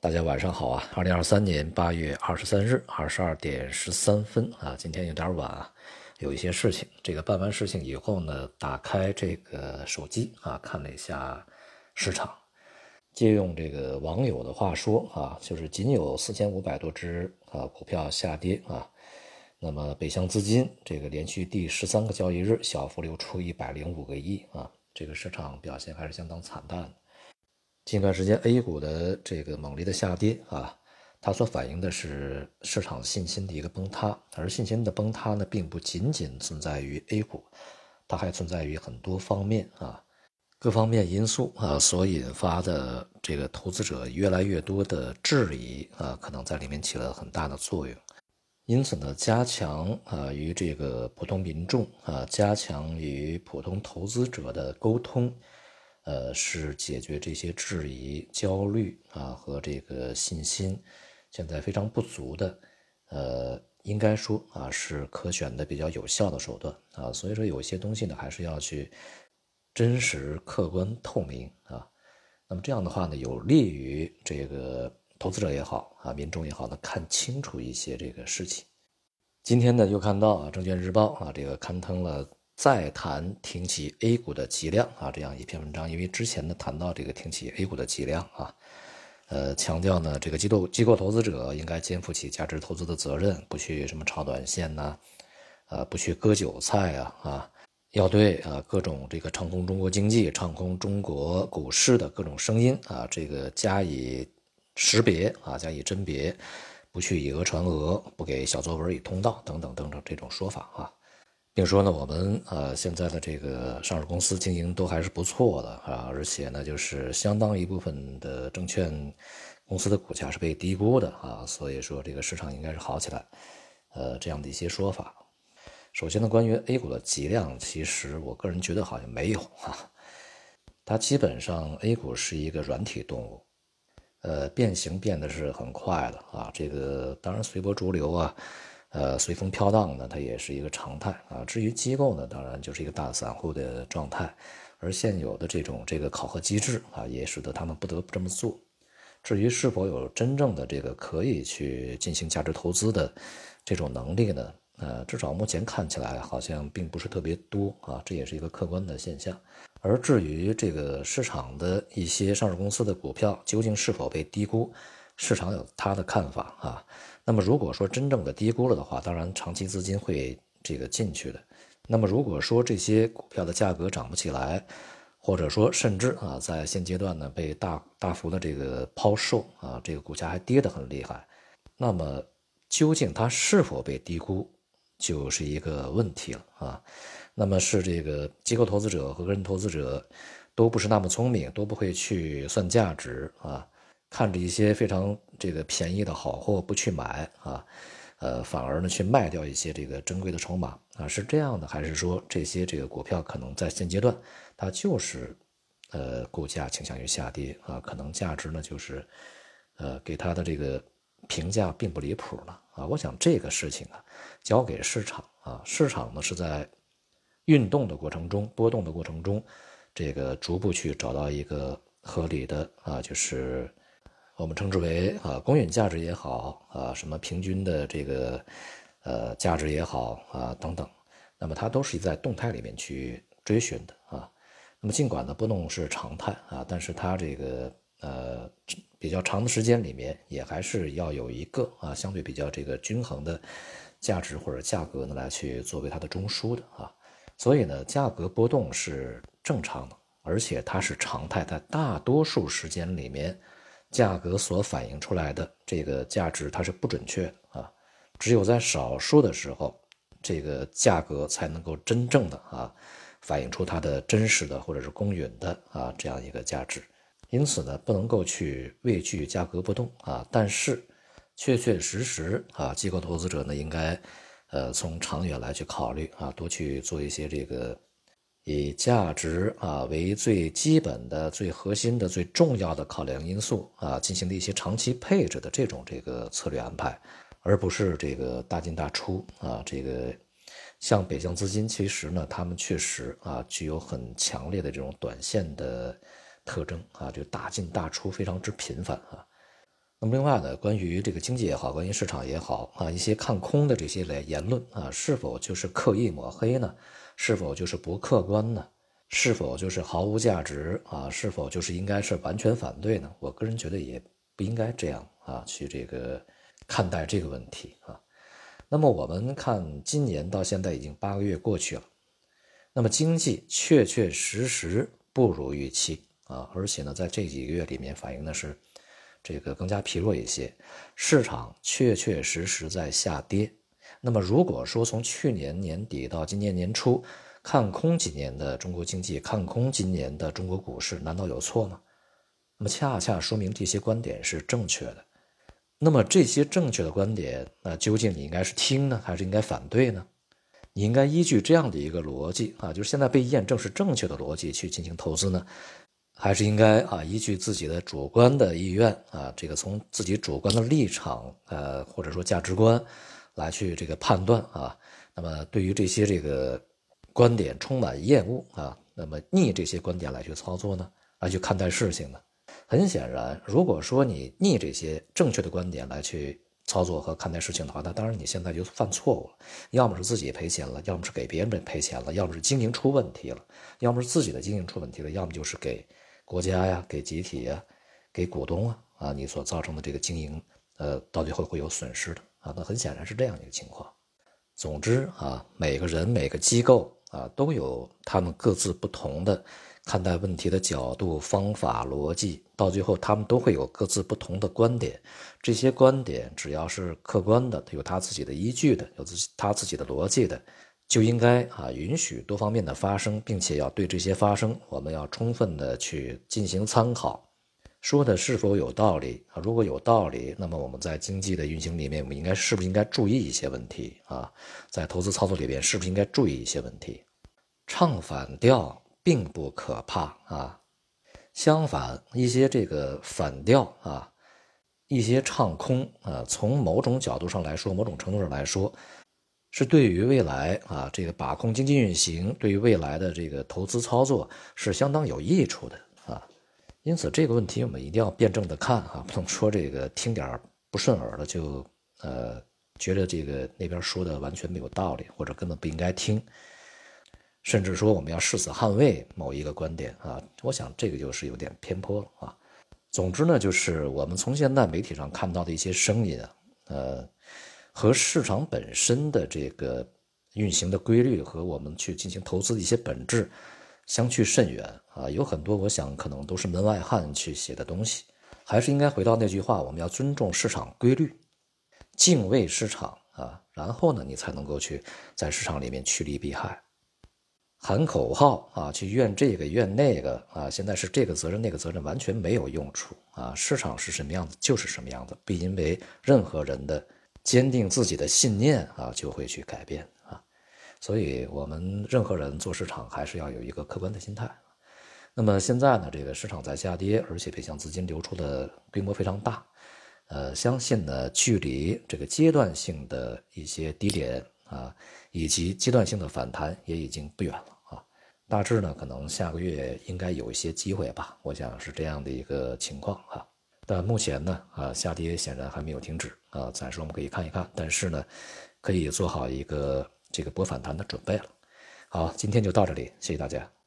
大家晚上好啊！二零二三年八月二十三日二十二点十三分啊，今天有点晚啊，有一些事情。这个办完事情以后呢，打开这个手机啊，看了一下市场，借用这个网友的话说啊，就是仅有四千五百多只啊股票下跌啊。那么北向资金这个连续第十三个交易日小幅流出一百零五个亿啊，这个市场表现还是相当惨淡。近段时间 A 股的这个猛烈的下跌啊，它所反映的是市场信心的一个崩塌，而信心的崩塌呢，并不仅仅存在于 A 股，它还存在于很多方面啊，各方面因素啊所引发的这个投资者越来越多的质疑啊，可能在里面起了很大的作用。因此呢，加强啊与这个普通民众啊，加强与普通投资者的沟通。呃，是解决这些质疑、焦虑啊和这个信心现在非常不足的，呃，应该说啊是可选的比较有效的手段啊。所以说，有些东西呢，还是要去真实、客观、透明啊。那么这样的话呢，有利于这个投资者也好啊，民众也好呢，看清楚一些这个事情。今天呢，又看到啊，《证券日报》啊，这个刊登了。再谈挺起 A 股的脊梁啊，这样一篇文章，因为之前呢谈到这个挺起 A 股的脊梁啊，呃，强调呢这个机构机构投资者应该肩负起价值投资的责任，不去什么炒短线呐，呃，不去割韭菜啊啊，要对啊各种这个唱空中国经济、唱空中国股市的各种声音啊，这个加以识别啊，加以甄别，不去以讹传讹，不给小作文以通道等等等等这种说法啊。并说呢，我们呃现在的这个上市公司经营都还是不错的啊，而且呢，就是相当一部分的证券公司的股价是被低估的啊，所以说这个市场应该是好起来，呃，这样的一些说法。首先呢，关于 A 股的极量，其实我个人觉得好像没有哈，它基本上 A 股是一个软体动物，呃，变形变得是很快的啊，这个当然随波逐流啊。呃，随风飘荡呢，它也是一个常态啊。至于机构呢，当然就是一个大散户的状态，而现有的这种这个考核机制啊，也使得他们不得不这么做。至于是否有真正的这个可以去进行价值投资的这种能力呢？呃，至少目前看起来好像并不是特别多啊，这也是一个客观的现象。而至于这个市场的一些上市公司的股票究竟是否被低估？市场有他的看法啊，那么如果说真正的低估了的话，当然长期资金会这个进去的。那么如果说这些股票的价格涨不起来，或者说甚至啊在现阶段呢被大大幅的这个抛售啊，这个股价还跌得很厉害，那么究竟它是否被低估，就是一个问题了啊。那么是这个机构投资者和个人投资者都不是那么聪明，都不会去算价值啊。看着一些非常这个便宜的好货不去买啊，呃，反而呢去卖掉一些这个珍贵的筹码啊，是这样的，还是说这些这个股票可能在现阶段它就是呃股价倾向于下跌啊，可能价值呢就是呃给它的这个评价并不离谱了啊？我想这个事情啊交给市场啊，市场呢是在运动的过程中、波动的过程中，这个逐步去找到一个合理的啊，就是。我们称之为啊公允价值也好啊什么平均的这个呃价值也好啊等等，那么它都是在动态里面去追寻的啊。那么尽管呢波动是常态啊，但是它这个呃比较长的时间里面也还是要有一个啊相对比较这个均衡的价值或者价格呢来去作为它的中枢的啊。所以呢价格波动是正常的，而且它是常态，在大多数时间里面。价格所反映出来的这个价值，它是不准确的啊，只有在少数的时候，这个价格才能够真正的啊反映出它的真实的或者是公允的啊这样一个价值。因此呢，不能够去畏惧价格波动啊，但是确确实实啊，机构投资者呢应该呃从长远来去考虑啊，多去做一些这个。以价值啊为最基本的、最核心的、最重要的考量因素啊，进行的一些长期配置的这种这个策略安排，而不是这个大进大出啊。这个像北向资金，其实呢，他们确实啊具有很强烈的这种短线的特征啊，就大进大出非常之频繁啊。那么另外呢，关于这个经济也好，关于市场也好啊，一些看空的这些来言论啊，是否就是刻意抹黑呢？是否就是不客观呢？是否就是毫无价值啊？是否就是应该是完全反对呢？我个人觉得也不应该这样啊，去这个看待这个问题啊。那么我们看今年到现在已经八个月过去了，那么经济确确实实不如预期啊，而且呢，在这几个月里面反映的是。这个更加疲弱一些，市场确确实实在下跌。那么，如果说从去年年底到今年年初看空几年的中国经济，看空今年的中国股市，难道有错吗？那么，恰恰说明这些观点是正确的。那么，这些正确的观点，那究竟你应该是听呢，还是应该反对呢？你应该依据这样的一个逻辑啊，就是现在被验证是正确的逻辑去进行投资呢？还是应该啊，依据自己的主观的意愿啊，这个从自己主观的立场呃，或者说价值观来去这个判断啊。那么对于这些这个观点充满厌恶啊，那么逆这些观点来去操作呢，来去看待事情呢？很显然，如果说你逆这些正确的观点来去操作和看待事情的话，那当然你现在就犯错误了。要么是自己赔钱了，要么是给别人赔钱了，要么是经营出问题了，要么是自己的经营出问题了，要么就是给。国家呀，给集体呀，给股东啊，啊，你所造成的这个经营，呃，到底会会有损失的啊？那很显然是这样一个情况。总之啊，每个人、每个机构啊，都有他们各自不同的看待问题的角度、方法、逻辑，到最后他们都会有各自不同的观点。这些观点只要是客观的，有他自己的依据的，有自他自己的逻辑的。就应该啊允许多方面的发生，并且要对这些发生，我们要充分的去进行参考，说的是否有道理啊？如果有道理，那么我们在经济的运行里面，我们应该是不是应该注意一些问题啊？在投资操作里边，是不是应该注意一些问题？唱反调并不可怕啊，相反，一些这个反调啊，一些唱空啊，从某种角度上来说，某种程度上来说。是对于未来啊，这个把控经济运行，对于未来的这个投资操作是相当有益处的啊。因此，这个问题我们一定要辩证的看啊，不能说这个听点不顺耳的就呃觉得这个那边说的完全没有道理，或者根本不应该听，甚至说我们要誓死捍卫某一个观点啊。我想这个就是有点偏颇了啊。总之呢，就是我们从现在媒体上看到的一些声音啊，呃。和市场本身的这个运行的规律和我们去进行投资的一些本质相去甚远啊，有很多我想可能都是门外汉去写的东西，还是应该回到那句话，我们要尊重市场规律，敬畏市场啊，然后呢，你才能够去在市场里面趋利避害，喊口号啊，去怨这个怨那个啊，现在是这个责任那个责任完全没有用处啊，市场是什么样子就是什么样子，不因为任何人的。坚定自己的信念啊，就会去改变啊，所以我们任何人做市场还是要有一个客观的心态。那么现在呢，这个市场在下跌，而且北向资金流出的规模非常大，呃，相信呢，距离这个阶段性的一些低点啊，以及阶段性的反弹也已经不远了啊。大致呢，可能下个月应该有一些机会吧，我想是这样的一个情况哈。但目前呢，啊，下跌显然还没有停止啊，暂时我们可以看一看，但是呢，可以做好一个这个博反弹的准备了。好，今天就到这里，谢谢大家。